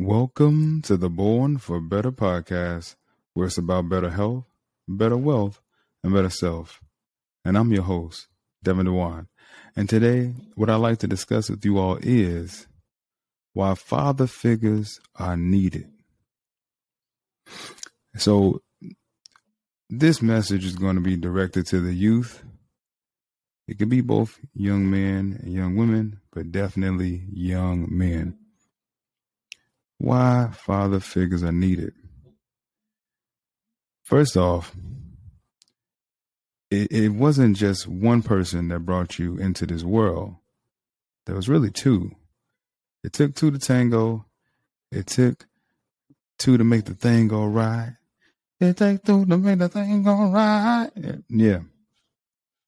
Welcome to the Born for Better podcast, where it's about better health, better wealth, and better self. And I'm your host, Devin Dewan. And today, what I'd like to discuss with you all is why father figures are needed. So, this message is going to be directed to the youth. It could be both young men and young women, but definitely young men. Why father figures are needed. First off, it, it wasn't just one person that brought you into this world. There was really two. It took two to tango. It took two to make the thing go right. It takes two to make the thing go right. Yeah.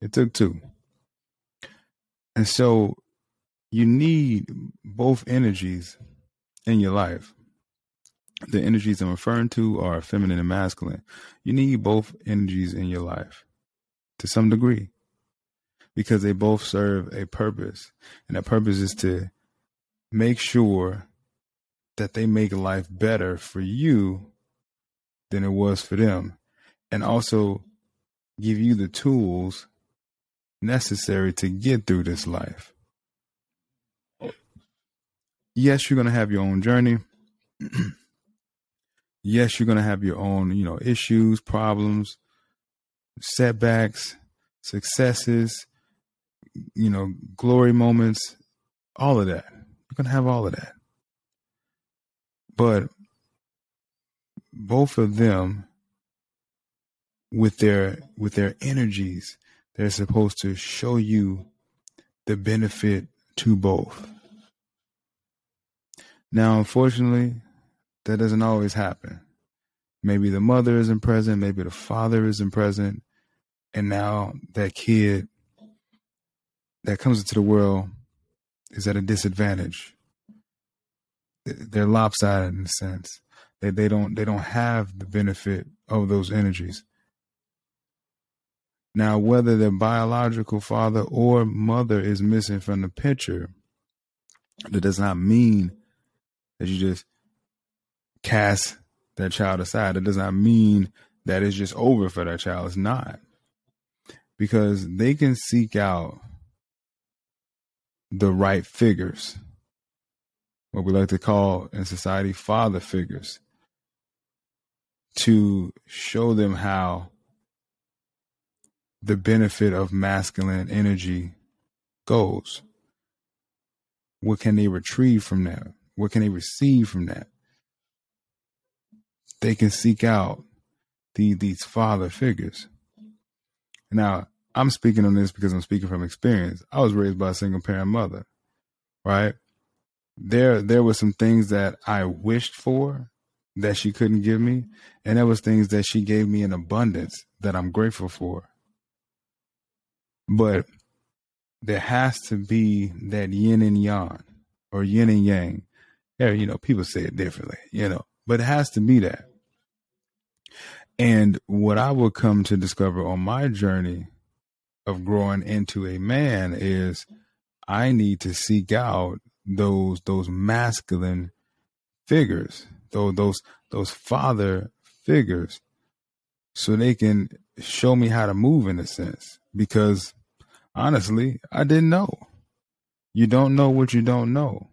It took two. And so you need both energies in your life. The energies I'm referring to are feminine and masculine. You need both energies in your life to some degree because they both serve a purpose. And that purpose is to make sure that they make life better for you than it was for them. And also give you the tools necessary to get through this life. Yes, you're going to have your own journey. yes, you're going to have your own, you know, issues, problems, setbacks, successes, you know, glory moments, all of that. You're going to have all of that. But both of them with their with their energies, they're supposed to show you the benefit to both. Now, unfortunately, that doesn't always happen. Maybe the mother isn't present, maybe the father isn't present, and now that kid that comes into the world is at a disadvantage. They're lopsided in a sense. They they don't they don't have the benefit of those energies. Now, whether the biological father or mother is missing from the picture, that does not mean that you just cast that child aside. It does not mean that it's just over for that child. It's not. Because they can seek out the right figures, what we like to call in society father figures, to show them how the benefit of masculine energy goes. What can they retrieve from that? What can they receive from that? They can seek out the, these father figures. Now, I'm speaking on this because I'm speaking from experience. I was raised by a single parent mother, right? There, there were some things that I wished for that she couldn't give me, and there was things that she gave me in abundance that I'm grateful for. But there has to be that yin and yang, or yin and yang. Yeah, you know, people say it differently, you know, but it has to be that. And what I will come to discover on my journey of growing into a man is I need to seek out those those masculine figures, those those those father figures, so they can show me how to move in a sense. Because honestly, I didn't know. You don't know what you don't know.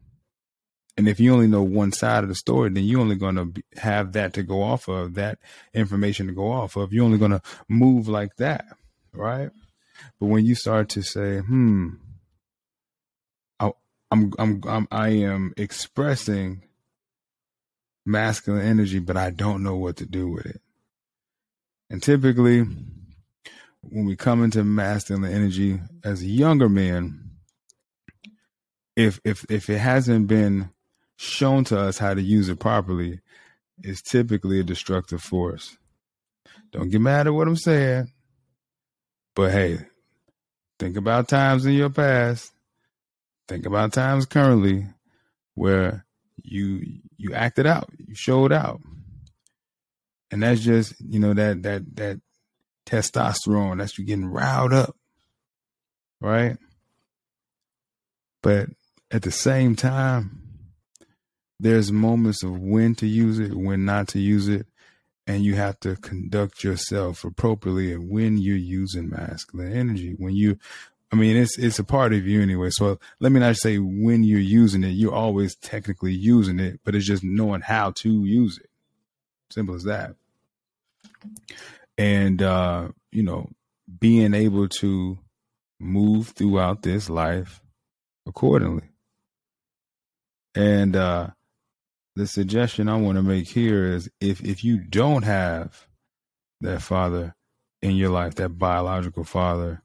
And if you only know one side of the story, then you're only going to have that to go off of, that information to go off of. You're only going to move like that, right? But when you start to say, "Hmm, I, I'm, I'm, I'm, I am expressing masculine energy, but I don't know what to do with it," and typically, when we come into masculine energy as younger men, if if if it hasn't been shown to us how to use it properly is typically a destructive force. Don't get mad at what I'm saying, but hey, think about times in your past. Think about times currently where you you acted out, you showed out, and that's just you know that that that testosterone. That's you getting riled up, right? But at the same time, there's moments of when to use it, when not to use it, and you have to conduct yourself appropriately and when you're using masculine energy. When you I mean it's it's a part of you anyway. So let me not say when you're using it, you're always technically using it, but it's just knowing how to use it. Simple as that. And uh, you know, being able to move throughout this life accordingly. And uh the suggestion I want to make here is if if you don't have that father in your life, that biological father,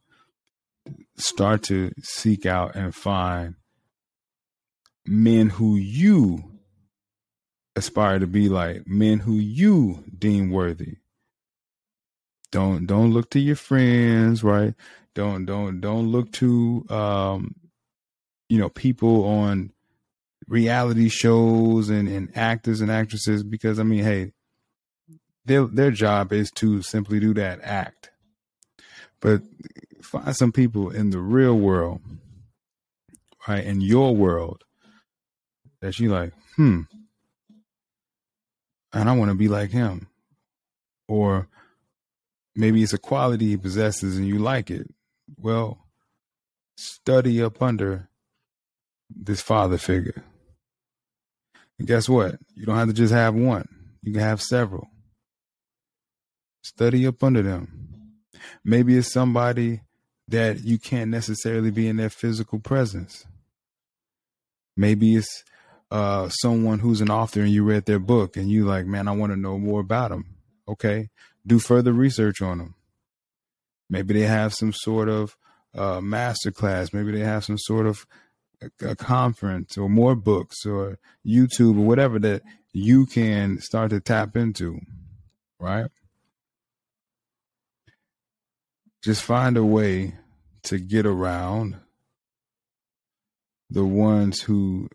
start to seek out and find men who you aspire to be like, men who you deem worthy. Don't don't look to your friends, right? Don't don't don't look to um you know people on reality shows and, and actors and actresses because I mean, hey, their their job is to simply do that act. But find some people in the real world, right, in your world, that you like, hmm, and I want to be like him. Or maybe it's a quality he possesses and you like it. Well, study up under this father figure. And guess what? You don't have to just have one. You can have several. Study up under them. Maybe it's somebody that you can't necessarily be in their physical presence. Maybe it's uh, someone who's an author and you read their book and you like, man, I want to know more about them. Okay, do further research on them. Maybe they have some sort of uh, master class. Maybe they have some sort of a conference or more books or YouTube or whatever that you can start to tap into, right? Just find a way to get around the ones who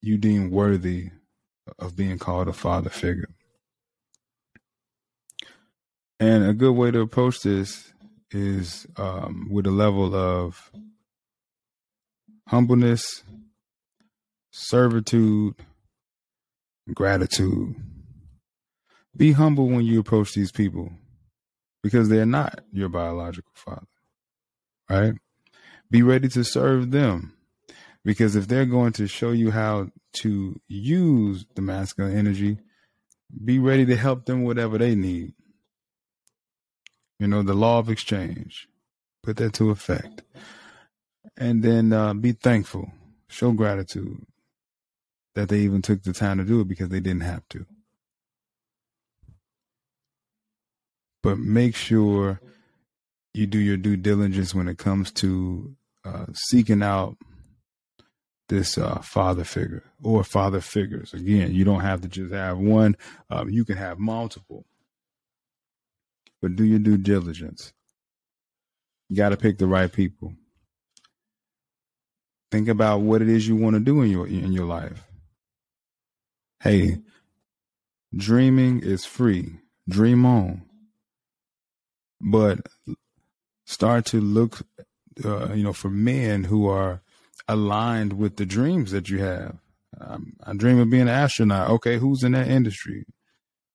you deem worthy of being called a father figure. And a good way to approach this is um, with a level of humbleness, servitude, gratitude. Be humble when you approach these people because they're not your biological father, right? Be ready to serve them because if they're going to show you how to use the masculine energy, be ready to help them whatever they need. You know, the law of exchange, put that to effect and then uh, be thankful, show gratitude that they even took the time to do it because they didn't have to. But make sure you do your due diligence when it comes to uh, seeking out this uh, father figure or father figures. Again, you don't have to just have one, um, you can have multiple. But do your due diligence. You got to pick the right people. Think about what it is you want to do in your in your life. Hey, dreaming is free. Dream on. But start to look uh, you know for men who are aligned with the dreams that you have. Um, I dream of being an astronaut. Okay, who's in that industry?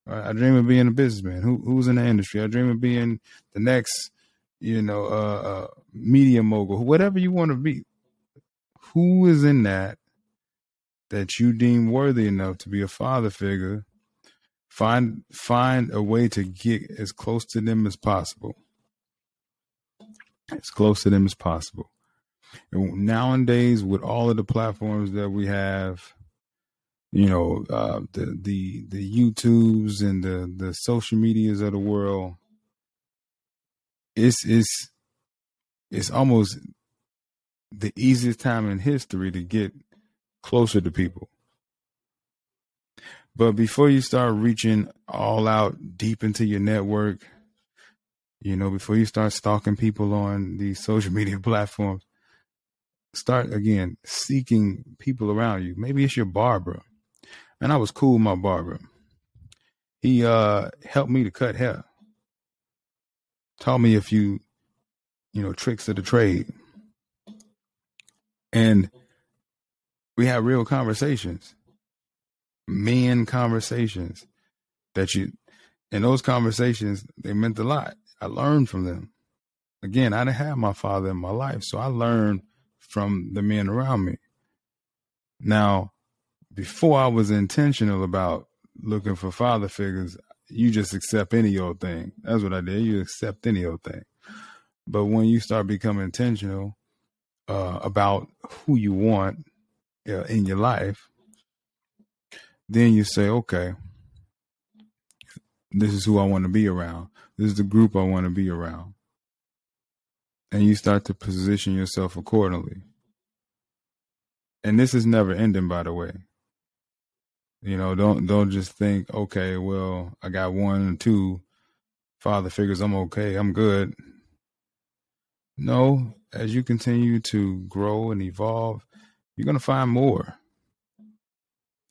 Right, I dream of being a businessman. Who who's in the industry? I dream of being the next, you know, uh, uh, media mogul. Whatever you want to be who is in that that you deem worthy enough to be a father figure? Find find a way to get as close to them as possible. As close to them as possible. And nowadays with all of the platforms that we have you know uh, the the the youtubes and the the social medias of the world it's it's it's almost the easiest time in history to get closer to people. But before you start reaching all out deep into your network, you know, before you start stalking people on these social media platforms, start again seeking people around you. Maybe it's your barber. And I was cool with my barber. He uh helped me to cut hair. Taught me a few, you know, tricks of the trade and we have real conversations. men conversations that you, in those conversations, they meant a lot. I learned from them. Again, I didn't have my father in my life, so I learned from the men around me. Now, before I was intentional about looking for father figures, you just accept any old thing. That's what I did. You accept any old thing. But when you start becoming intentional uh, about who you want uh, in your life, then you say, okay, this is who I want to be around. This is the group I want to be around. And you start to position yourself accordingly. And this is never ending, by the way. You know, don't don't just think, okay, well, I got one two father figures, I'm okay, I'm good. No, as you continue to grow and evolve, you're gonna find more.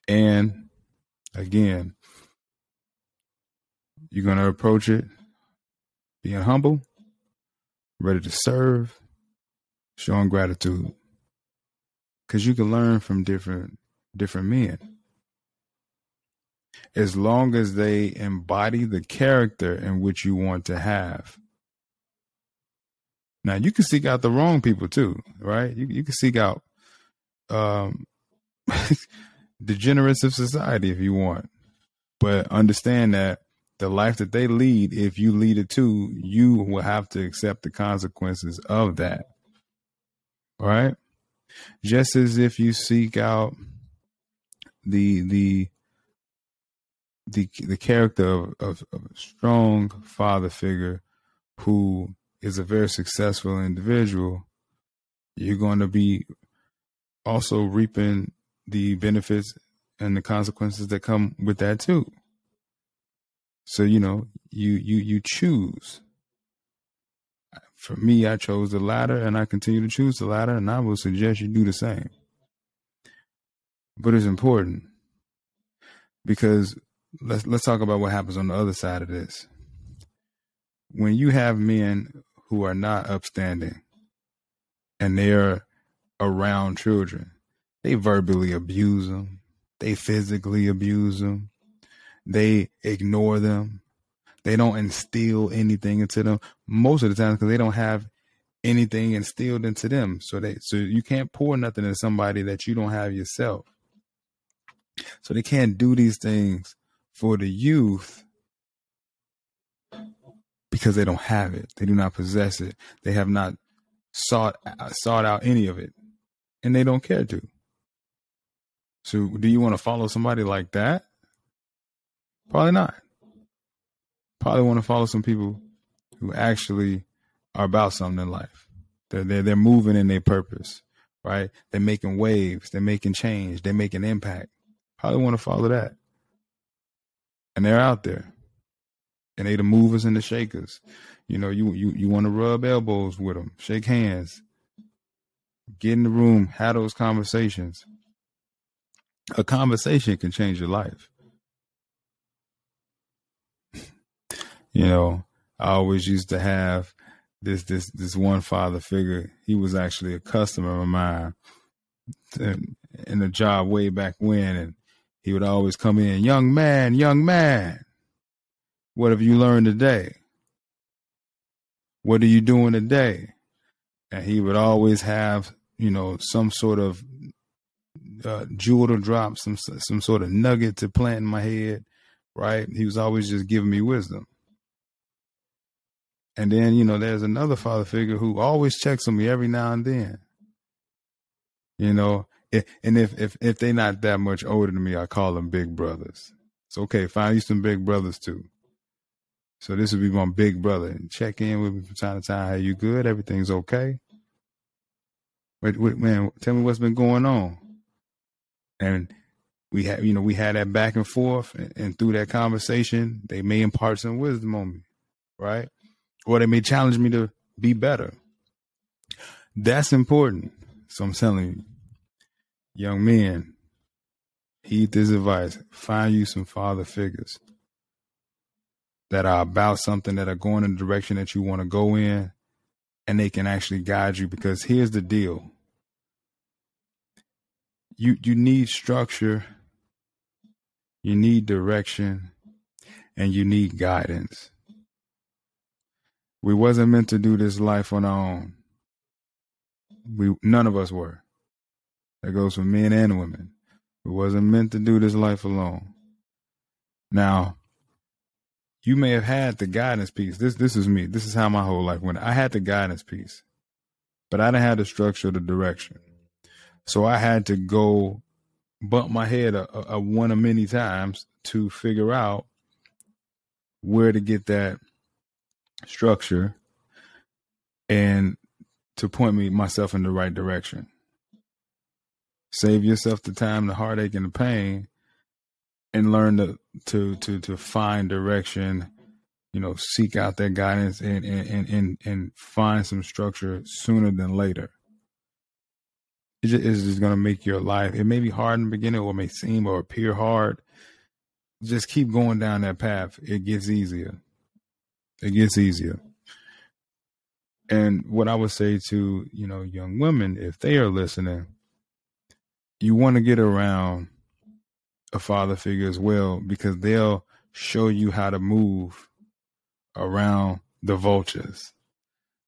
And again, you're gonna approach it being humble, ready to serve, showing gratitude. Cause you can learn from different different men as long as they embody the character in which you want to have. Now you can seek out the wrong people too, right? You you can seek out um degenerates of society if you want. But understand that the life that they lead, if you lead it too, you will have to accept the consequences of that. Right? Just as if you seek out the the the the character of, of, of a strong father figure who is a very successful individual, you're going to be also reaping the benefits and the consequences that come with that too. So you know, you you you choose. For me, I chose the latter, and I continue to choose the latter, and I will suggest you do the same. But it's important because let's let's talk about what happens on the other side of this. When you have men who are not upstanding and they're around children, they verbally abuse them, they physically abuse them, they ignore them, they don't instill anything into them. Most of the time because they don't have anything instilled into them. So they so you can't pour nothing in somebody that you don't have yourself. So they can't do these things for the youth because they don't have it. They do not possess it. They have not sought sought out any of it, and they don't care to. So, do you want to follow somebody like that? Probably not. Probably want to follow some people who actually are about something in life. They're they're, they're moving in their purpose, right? They're making waves. They're making change. They're making impact. Probably want to follow that and they're out there, and they the movers and the shakers. You know, you you you want to rub elbows with them, shake hands, get in the room, have those conversations. A conversation can change your life. you know, I always used to have this this this one father figure. He was actually a customer of mine in a job way back when, and he would always come in, young man, young man, what have you learned today? What are you doing today? And he would always have, you know, some sort of uh, jewel to drop, some some sort of nugget to plant in my head, right? He was always just giving me wisdom. And then, you know, there's another father figure who always checks on me every now and then. You know, and if if if they're not that much older than me, I call them big brothers. It's okay. Find you some big brothers too. So this would be my big brother, check in with me from time to time. Hey, you good? Everything's okay? Wait, wait, man, tell me what's been going on. And we had, you know, we had that back and forth, and, and through that conversation, they may impart some wisdom on me, right? Or they may challenge me to be better. That's important. So I'm telling you, Young men, heed this advice. Find you some father figures that are about something that are going in the direction that you want to go in and they can actually guide you because here's the deal. You you need structure you need direction, and you need guidance. We wasn't meant to do this life on our own. We none of us were. That goes for men and women. We wasn't meant to do this life alone. Now, you may have had the guidance piece. This this is me. This is how my whole life went. I had the guidance piece, but I didn't have the structure, the direction. So I had to go bump my head a, a, one of many times to figure out where to get that structure and to point me myself in the right direction. Save yourself the time, the heartache, and the pain, and learn to to to to find direction. You know, seek out that guidance and and and and find some structure sooner than later. It just, it's just gonna make your life. It may be hard in the beginning, or may seem or appear hard. Just keep going down that path. It gets easier. It gets easier. And what I would say to you know young women, if they are listening, you want to get around a father figure as well because they'll show you how to move around the vultures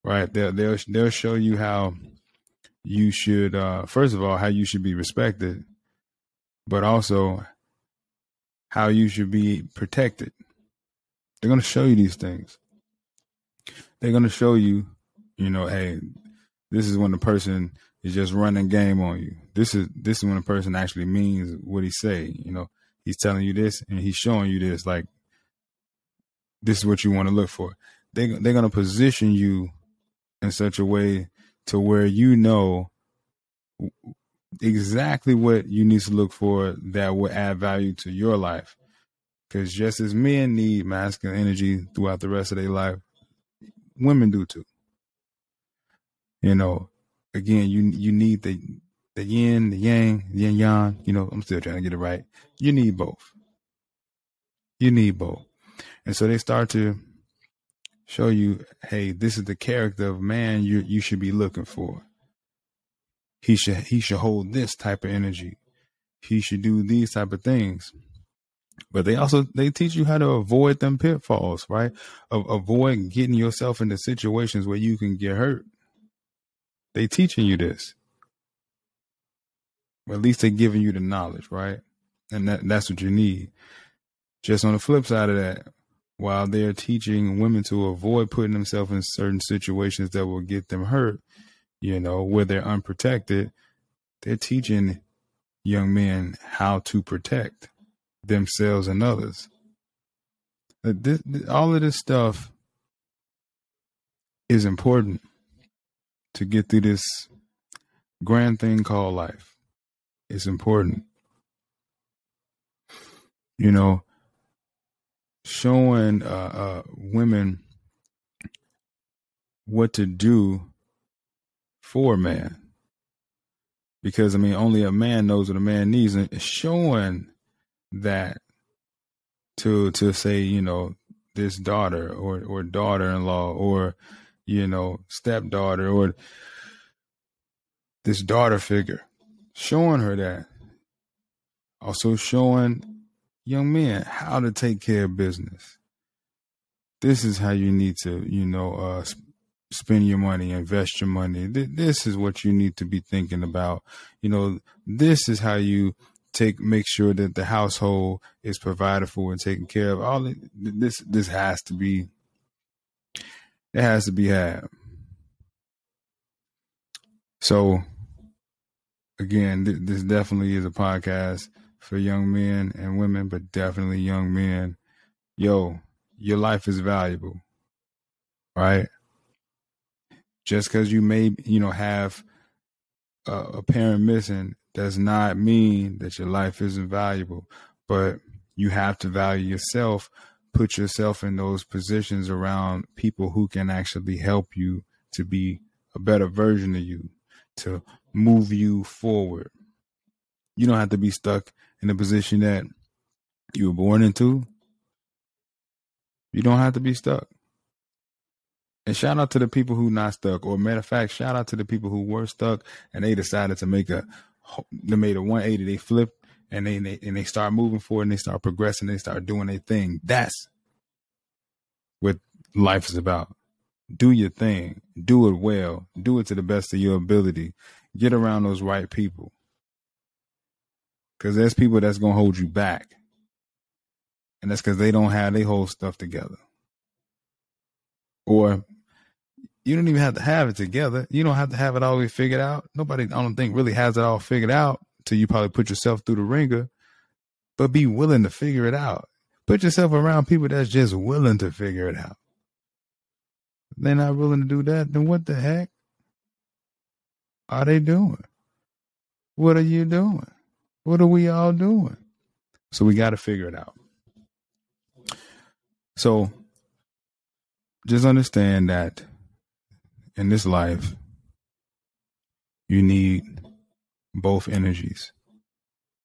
right? They'll they'll, they'll show you how you should uh first of all how you should be respected but also how you should be protected. They're to show you these things. They're to show you you know hey this is when the person is just running game on you. This is this is when a person actually means what he say. You know, he's telling you this and he's showing you this. Like this is what you want to look for. They they're gonna position you in such a way to where you know exactly what you need to look for that will add value to your life. Because just as men need masculine energy throughout the rest of their life, women do too. You know, again, you you need the the yin, the yang, the yin yang. You know, I'm still trying to get it right. You need both. You need both, and so they start to show you, hey, this is the character of man you you should be looking for. He should he should hold this type of energy. He should do these type of things. But they also they teach you how to avoid them pitfalls, right? Of avoid getting yourself into situations where you can get hurt. They teaching you this. At least they're giving you the knowledge, right? And that that's what you need. Just on the flip side of that, while they're teaching women to avoid putting themselves in certain situations that will get them hurt, you know, where they're unprotected, they're teaching young men how to protect themselves and others. This, all of this stuff is important to get through this grand thing called life. It's important. You know, showing uh, uh, women what to do for a man. Because, I mean, only a man knows what a man needs. And showing that to to say, you know, this daughter or or daughter in law or you know, stepdaughter or this daughter figure, showing her that. Also showing young men how to take care of business. This is how you need to, you know, uh, spend your money, invest your money. This is what you need to be thinking about. You know, this is how you take make sure that the household is provided for and taken care of. All this this has to be it has to be had. So, again, th- this definitely is a podcast for young men and women, but definitely young men. Yo, your life is valuable, right? Just because you may, you know, have a, a parent missing does not mean that your life isn't valuable, but you have to value yourself put yourself in those positions around people who can actually help you to be a better version of you, to move you forward. You don't have to be stuck in the position that you were born into. You don't have to be stuck. And shout out to the people who not stuck, or matter of fact, shout out to the people who were stuck and they decided to make a they made a 180. They flipped and they, they and they start moving forward and they start progressing, they start doing their thing. That's what life is about. Do your thing, do it well, do it to the best of your ability. Get around those right people. Cause there's people that's gonna hold you back. And that's because they don't have their whole stuff together. Or you don't even have to have it together. You don't have to have it all figured out. Nobody, I don't think, really has it all figured out till you probably put yourself through the ringer. But be willing to figure it out. Put yourself around people that's just willing to figure it out. If they're not willing to do that, then what the heck are they doing? What are you doing? What are we all doing? So we got to figure it out. So just understand that in this life, you need both energies.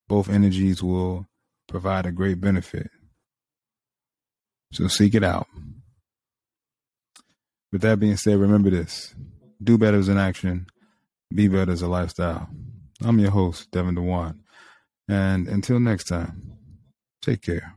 Both energies will provide a great benefit. So seek it out. With that being said, remember this do better as an action, be better as a lifestyle. I'm your host, Devin Dewan. And until next time, take care.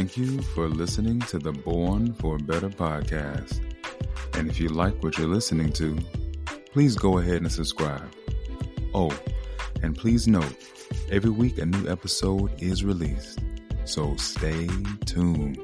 Thank you for listening to the Born for Better podcast. And if you like what you're listening to, please go ahead and subscribe. Oh, and please note, every week a new episode is released. So stay tuned.